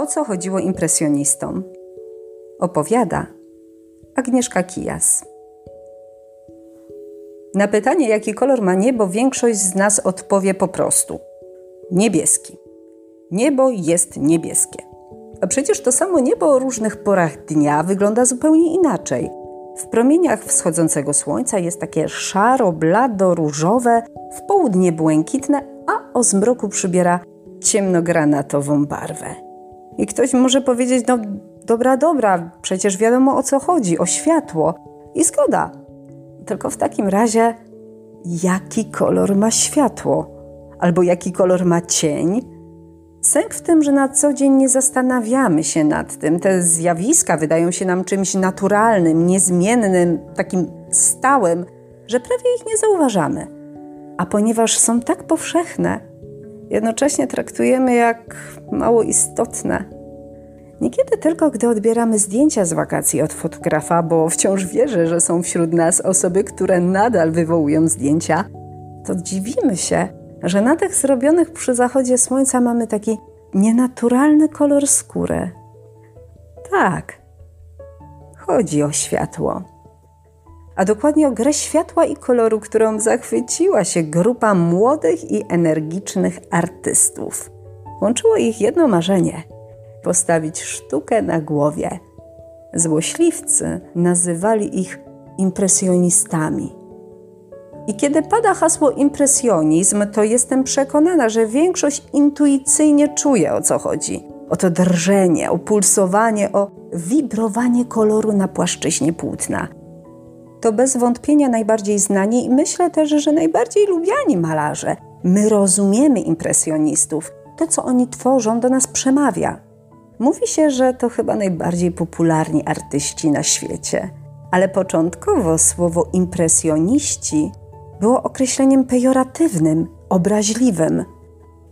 O co chodziło impresjonistom? Opowiada Agnieszka Kijas. Na pytanie, jaki kolor ma niebo, większość z nas odpowie po prostu: niebieski. Niebo jest niebieskie. A przecież to samo niebo o różnych porach dnia wygląda zupełnie inaczej. W promieniach wschodzącego słońca jest takie szaro, blado, różowe, w południe błękitne, a o zmroku przybiera ciemnogranatową barwę. I ktoś może powiedzieć, no dobra, dobra, przecież wiadomo o co chodzi, o światło. I zgoda. Tylko w takim razie, jaki kolor ma światło? Albo jaki kolor ma cień? Sęk w tym, że na co dzień nie zastanawiamy się nad tym. Te zjawiska wydają się nam czymś naturalnym, niezmiennym, takim stałym, że prawie ich nie zauważamy. A ponieważ są tak powszechne, jednocześnie traktujemy jak mało istotne. Niekiedy tylko, gdy odbieramy zdjęcia z wakacji od fotografa, bo wciąż wierzę, że są wśród nas osoby, które nadal wywołują zdjęcia, to dziwimy się, że na tych zrobionych przy zachodzie słońca mamy taki nienaturalny kolor skóry. Tak, chodzi o światło. A dokładnie o grę światła i koloru, którą zachwyciła się grupa młodych i energicznych artystów. Łączyło ich jedno marzenie postawić sztukę na głowie. Złośliwcy nazywali ich impresjonistami. I kiedy pada hasło impresjonizm, to jestem przekonana, że większość intuicyjnie czuje o co chodzi. O to drżenie, o pulsowanie, o wibrowanie koloru na płaszczyźnie płótna. To bez wątpienia najbardziej znani i myślę też, że najbardziej lubiani malarze. My rozumiemy impresjonistów. To, co oni tworzą, do nas przemawia. Mówi się, że to chyba najbardziej popularni artyści na świecie. Ale początkowo słowo impresjoniści było określeniem pejoratywnym, obraźliwym.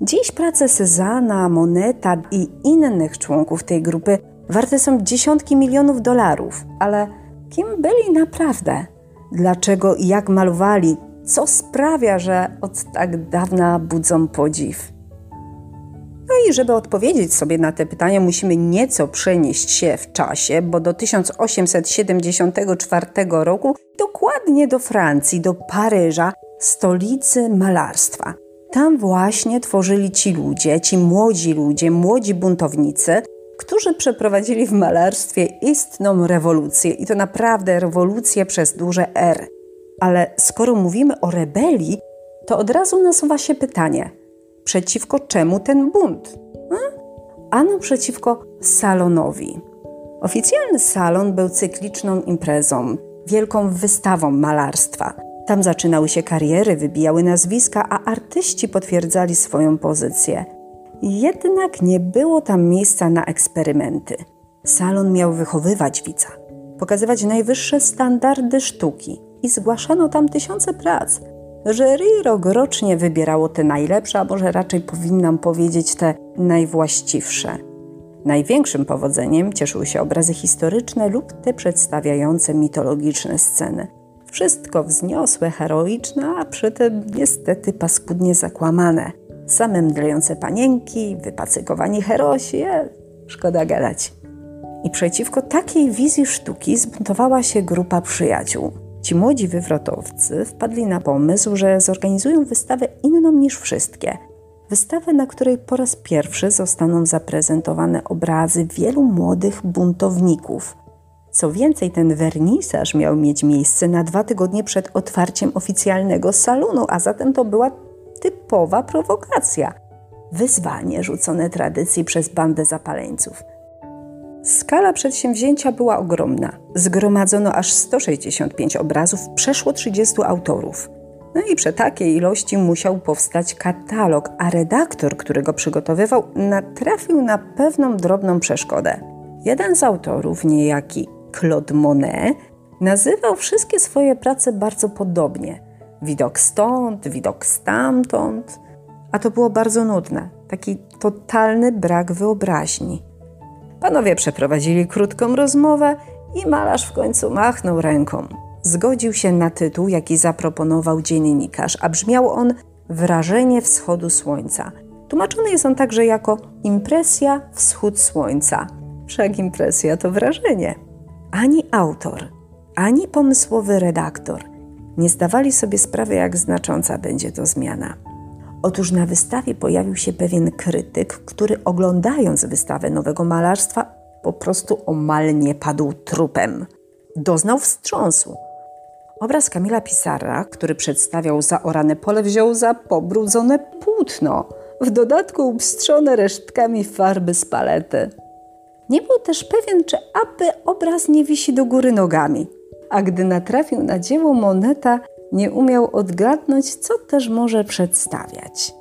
Dziś prace Cezana, Moneta i innych członków tej grupy warte są dziesiątki milionów dolarów, ale kim byli naprawdę? Dlaczego i jak malowali? Co sprawia, że od tak dawna budzą podziw? No i żeby odpowiedzieć sobie na te pytania, musimy nieco przenieść się w czasie, bo do 1874 roku, dokładnie do Francji, do Paryża, stolicy malarstwa. Tam właśnie tworzyli ci ludzie, ci młodzi ludzie, młodzi buntownicy, którzy przeprowadzili w malarstwie istną rewolucję i to naprawdę rewolucję przez duże R. Ale skoro mówimy o rebelii, to od razu nasuwa się pytanie – Przeciwko czemu ten bunt? Ano przeciwko salonowi. Oficjalny salon był cykliczną imprezą, wielką wystawą malarstwa. Tam zaczynały się kariery, wybijały nazwiska, a artyści potwierdzali swoją pozycję. Jednak nie było tam miejsca na eksperymenty. Salon miał wychowywać widza, pokazywać najwyższe standardy sztuki i zgłaszano tam tysiące prac, Jury rokrocznie wybierało te najlepsze, a może raczej powinnam powiedzieć te najwłaściwsze. Największym powodzeniem cieszyły się obrazy historyczne lub te przedstawiające mitologiczne sceny. Wszystko wzniosłe, heroiczne, a przy tym niestety paskudnie zakłamane. Same mdlejące panienki, wypacykowani herosi, e, szkoda gadać. I przeciwko takiej wizji sztuki zbuntowała się grupa przyjaciół. Ci młodzi wywrotowcy wpadli na pomysł, że zorganizują wystawę inną niż wszystkie. Wystawę, na której po raz pierwszy zostaną zaprezentowane obrazy wielu młodych buntowników. Co więcej, ten wernisaż miał mieć miejsce na dwa tygodnie przed otwarciem oficjalnego salonu, a zatem to była typowa prowokacja. Wyzwanie rzucone tradycji przez bandę zapaleńców. Skala przedsięwzięcia była ogromna. Zgromadzono aż 165 obrazów, przeszło 30 autorów. No i przy takiej ilości musiał powstać katalog, a redaktor, który go przygotowywał, natrafił na pewną drobną przeszkodę. Jeden z autorów, niejaki Claude Monet, nazywał wszystkie swoje prace bardzo podobnie. Widok stąd, widok stamtąd. A to było bardzo nudne. Taki totalny brak wyobraźni. Panowie przeprowadzili krótką rozmowę i malarz w końcu machnął ręką. Zgodził się na tytuł, jaki zaproponował dziennikarz, a brzmiał on Wrażenie wschodu słońca. Tłumaczony jest on także jako impresja wschód słońca. Wszak impresja to wrażenie. Ani autor, ani pomysłowy redaktor nie zdawali sobie sprawy, jak znacząca będzie to zmiana. Otóż na wystawie pojawił się pewien krytyk, który oglądając wystawę nowego malarstwa po prostu omal nie padł trupem. Doznał wstrząsu. Obraz Kamila Pisarra, który przedstawiał zaorane pole, wziął za pobrudzone płótno, w dodatku upstrzone resztkami farby z palety. Nie był też pewien, czy aby obraz nie wisi do góry nogami. A gdy natrafił na dzieło Moneta, nie umiał odgadnąć, co też może przedstawiać.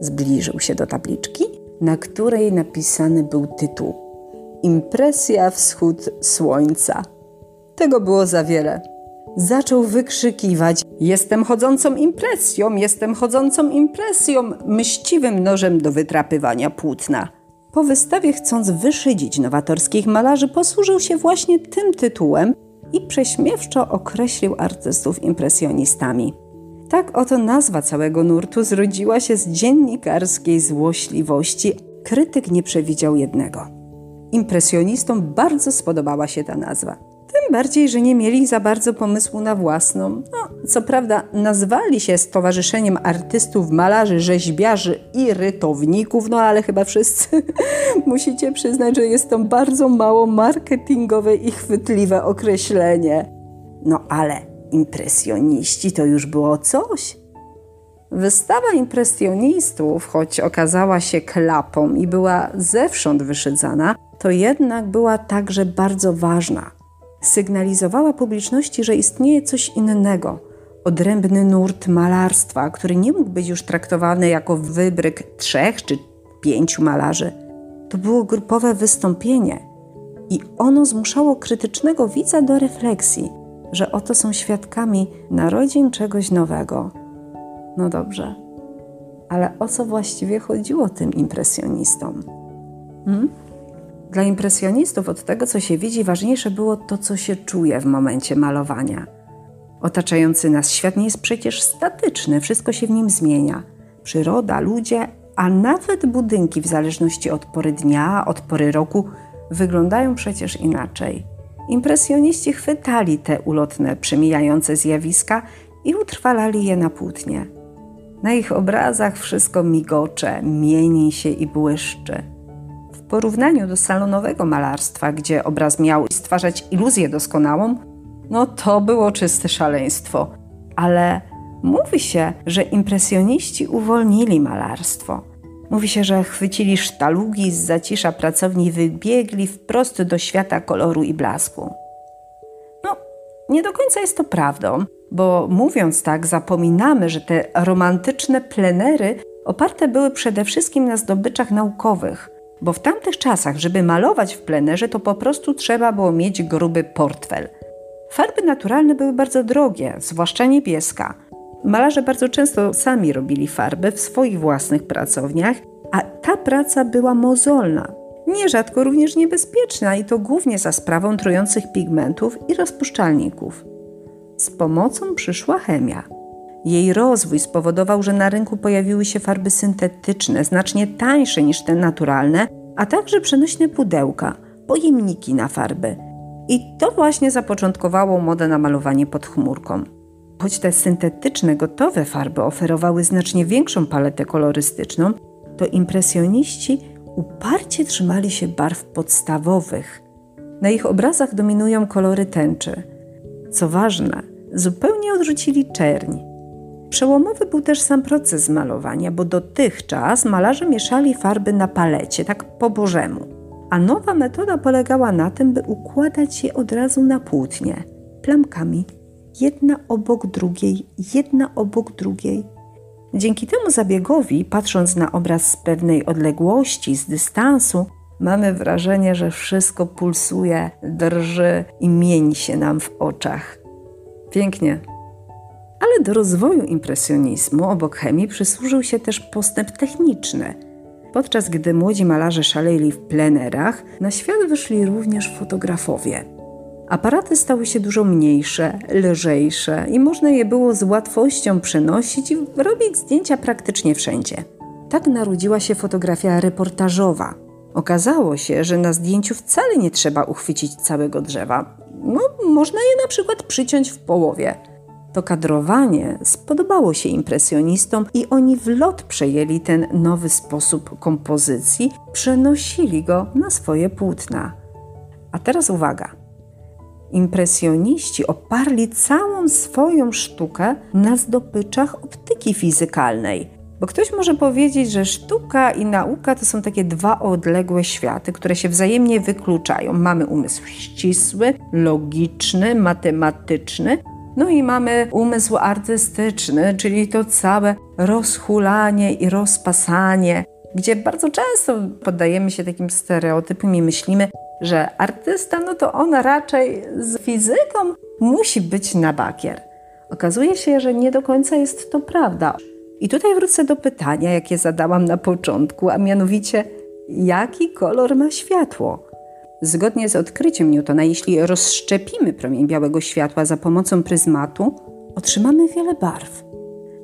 Zbliżył się do tabliczki, na której napisany był tytuł Impresja wschód słońca. Tego było za wiele. Zaczął wykrzykiwać: Jestem chodzącą impresją, jestem chodzącą impresją, mściwym nożem do wytrapywania płótna. Po wystawie, chcąc wyszydzić nowatorskich malarzy, posłużył się właśnie tym tytułem i prześmiewczo określił artystów impresjonistami. Tak oto nazwa całego nurtu zrodziła się z dziennikarskiej złośliwości. Krytyk nie przewidział jednego. Impresjonistom bardzo spodobała się ta nazwa. Tym bardziej, że nie mieli za bardzo pomysłu na własną. No, co prawda, nazwali się Stowarzyszeniem Artystów, Malarzy, Rzeźbiarzy i Rytowników, no ale chyba wszyscy musicie przyznać, że jest to bardzo mało marketingowe i chwytliwe określenie. No ale impresjoniści to już było coś. Wystawa impresjonistów, choć okazała się klapą i była zewsząd wyszydzana, to jednak była także bardzo ważna sygnalizowała publiczności, że istnieje coś innego, odrębny nurt malarstwa, który nie mógł być już traktowany jako wybryk trzech czy pięciu malarzy. To było grupowe wystąpienie i ono zmuszało krytycznego widza do refleksji, że oto są świadkami narodzin czegoś nowego. No dobrze, ale o co właściwie chodziło tym impresjonistom? Hmm? Dla impresjonistów od tego, co się widzi, ważniejsze było to, co się czuje w momencie malowania. Otaczający nas świat nie jest przecież statyczny, wszystko się w nim zmienia. Przyroda, ludzie, a nawet budynki, w zależności od pory dnia, od pory roku, wyglądają przecież inaczej. Impresjoniści chwytali te ulotne, przemijające zjawiska i utrwalali je na płótnie. Na ich obrazach wszystko migocze, mieni się i błyszczy porównaniu do salonowego malarstwa, gdzie obraz miał stwarzać iluzję doskonałą, no to było czyste szaleństwo. Ale mówi się, że impresjoniści uwolnili malarstwo. Mówi się, że chwycili sztalugi z zacisza pracowni i wybiegli wprost do świata koloru i blasku. No, nie do końca jest to prawdą, bo mówiąc tak, zapominamy, że te romantyczne plenery oparte były przede wszystkim na zdobyczach naukowych – bo w tamtych czasach, żeby malować w plenerze, to po prostu trzeba było mieć gruby portfel. Farby naturalne były bardzo drogie, zwłaszcza niebieska. Malarze bardzo często sami robili farby w swoich własnych pracowniach, a ta praca była mozolna, nierzadko również niebezpieczna i to głównie za sprawą trujących pigmentów i rozpuszczalników. Z pomocą przyszła chemia. Jej rozwój spowodował, że na rynku pojawiły się farby syntetyczne, znacznie tańsze niż te naturalne, a także przenośne pudełka, pojemniki na farby. I to właśnie zapoczątkowało modę na malowanie pod chmurką. Choć te syntetyczne, gotowe farby oferowały znacznie większą paletę kolorystyczną, to impresjoniści uparcie trzymali się barw podstawowych. Na ich obrazach dominują kolory tęczy. Co ważne, zupełnie odrzucili czerń. Przełomowy był też sam proces malowania, bo dotychczas malarze mieszali farby na palecie, tak po bożemu. A nowa metoda polegała na tym, by układać je od razu na płótnie, plamkami, jedna obok drugiej, jedna obok drugiej. Dzięki temu zabiegowi, patrząc na obraz z pewnej odległości, z dystansu, mamy wrażenie, że wszystko pulsuje, drży i mieni się nam w oczach. Pięknie, ale do rozwoju impresjonizmu obok chemii przysłużył się też postęp techniczny. Podczas gdy młodzi malarze szaleli w plenerach, na świat wyszli również fotografowie. Aparaty stały się dużo mniejsze, lżejsze i można je było z łatwością przenosić i robić zdjęcia praktycznie wszędzie. Tak narodziła się fotografia reportażowa. Okazało się, że na zdjęciu wcale nie trzeba uchwycić całego drzewa. No, można je na przykład przyciąć w połowie. To kadrowanie spodobało się impresjonistom i oni w lot przejęli ten nowy sposób kompozycji, przenosili go na swoje płótna. A teraz uwaga. Impresjoniści oparli całą swoją sztukę na zdobyczach optyki fizykalnej. Bo ktoś może powiedzieć, że sztuka i nauka to są takie dwa odległe światy, które się wzajemnie wykluczają. Mamy umysł ścisły, logiczny, matematyczny, no i mamy umysł artystyczny, czyli to całe rozhulanie i rozpasanie, gdzie bardzo często poddajemy się takim stereotypom i myślimy, że artysta, no to on raczej z fizyką musi być na bakier. Okazuje się, że nie do końca jest to prawda. I tutaj wrócę do pytania, jakie zadałam na początku, a mianowicie, jaki kolor ma światło? Zgodnie z odkryciem Newtona, jeśli rozszczepimy promień białego światła za pomocą pryzmatu, otrzymamy wiele barw.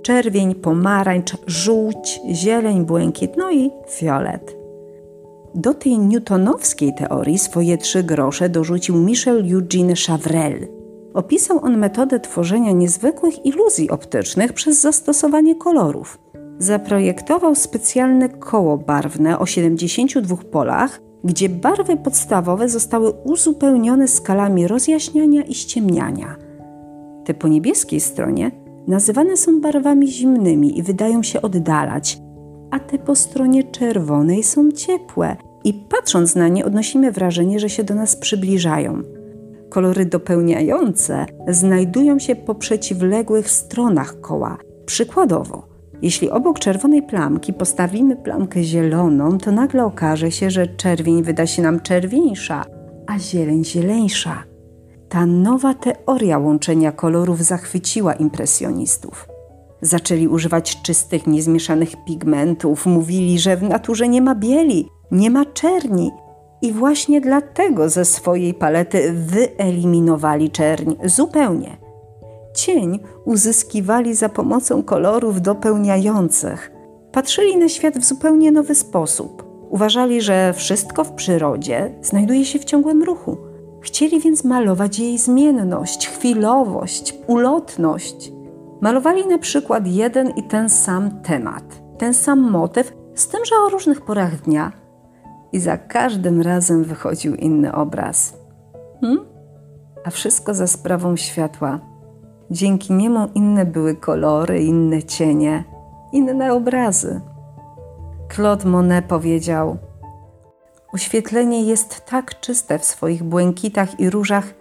Czerwień, pomarańcz, żółć, zieleń, błękit, no i fiolet. Do tej newtonowskiej teorii swoje trzy grosze dorzucił Michel Eugene Chavrel. Opisał on metodę tworzenia niezwykłych iluzji optycznych przez zastosowanie kolorów. Zaprojektował specjalne koło barwne o 72 polach, gdzie barwy podstawowe zostały uzupełnione skalami rozjaśniania i ściemniania. Te po niebieskiej stronie nazywane są barwami zimnymi i wydają się oddalać, a te po stronie czerwonej są ciepłe i patrząc na nie odnosimy wrażenie, że się do nas przybliżają. Kolory dopełniające znajdują się po przeciwległych stronach koła. Przykładowo, jeśli obok czerwonej plamki postawimy plamkę zieloną, to nagle okaże się, że czerwień wyda się nam czerwieńsza, a zieleń zieleńsza. Ta nowa teoria łączenia kolorów zachwyciła impresjonistów. Zaczęli używać czystych, niezmieszanych pigmentów, mówili, że w naturze nie ma bieli, nie ma czerni. I właśnie dlatego ze swojej palety wyeliminowali czerń zupełnie. Cień uzyskiwali za pomocą kolorów dopełniających. Patrzyli na świat w zupełnie nowy sposób. Uważali, że wszystko w przyrodzie znajduje się w ciągłym ruchu. Chcieli więc malować jej zmienność, chwilowość, ulotność. Malowali na przykład jeden i ten sam temat, ten sam motyw, z tym, że o różnych porach dnia. I za każdym razem wychodził inny obraz. Hmm? A wszystko za sprawą światła. Dzięki niemu inne były kolory, inne cienie, inne obrazy. Claude Monet powiedział: Oświetlenie jest tak czyste w swoich błękitach i różach,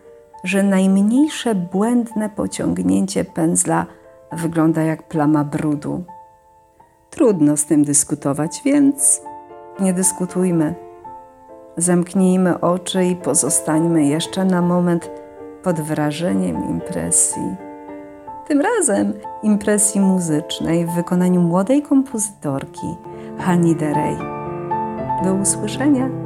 że najmniejsze błędne pociągnięcie pędzla wygląda jak plama brudu. Trudno z tym dyskutować, więc nie dyskutujmy. Zamknijmy oczy i pozostańmy jeszcze na moment pod wrażeniem impresji. Tym razem impresji muzycznej w wykonaniu młodej kompozytorki Hani Derey. Do usłyszenia!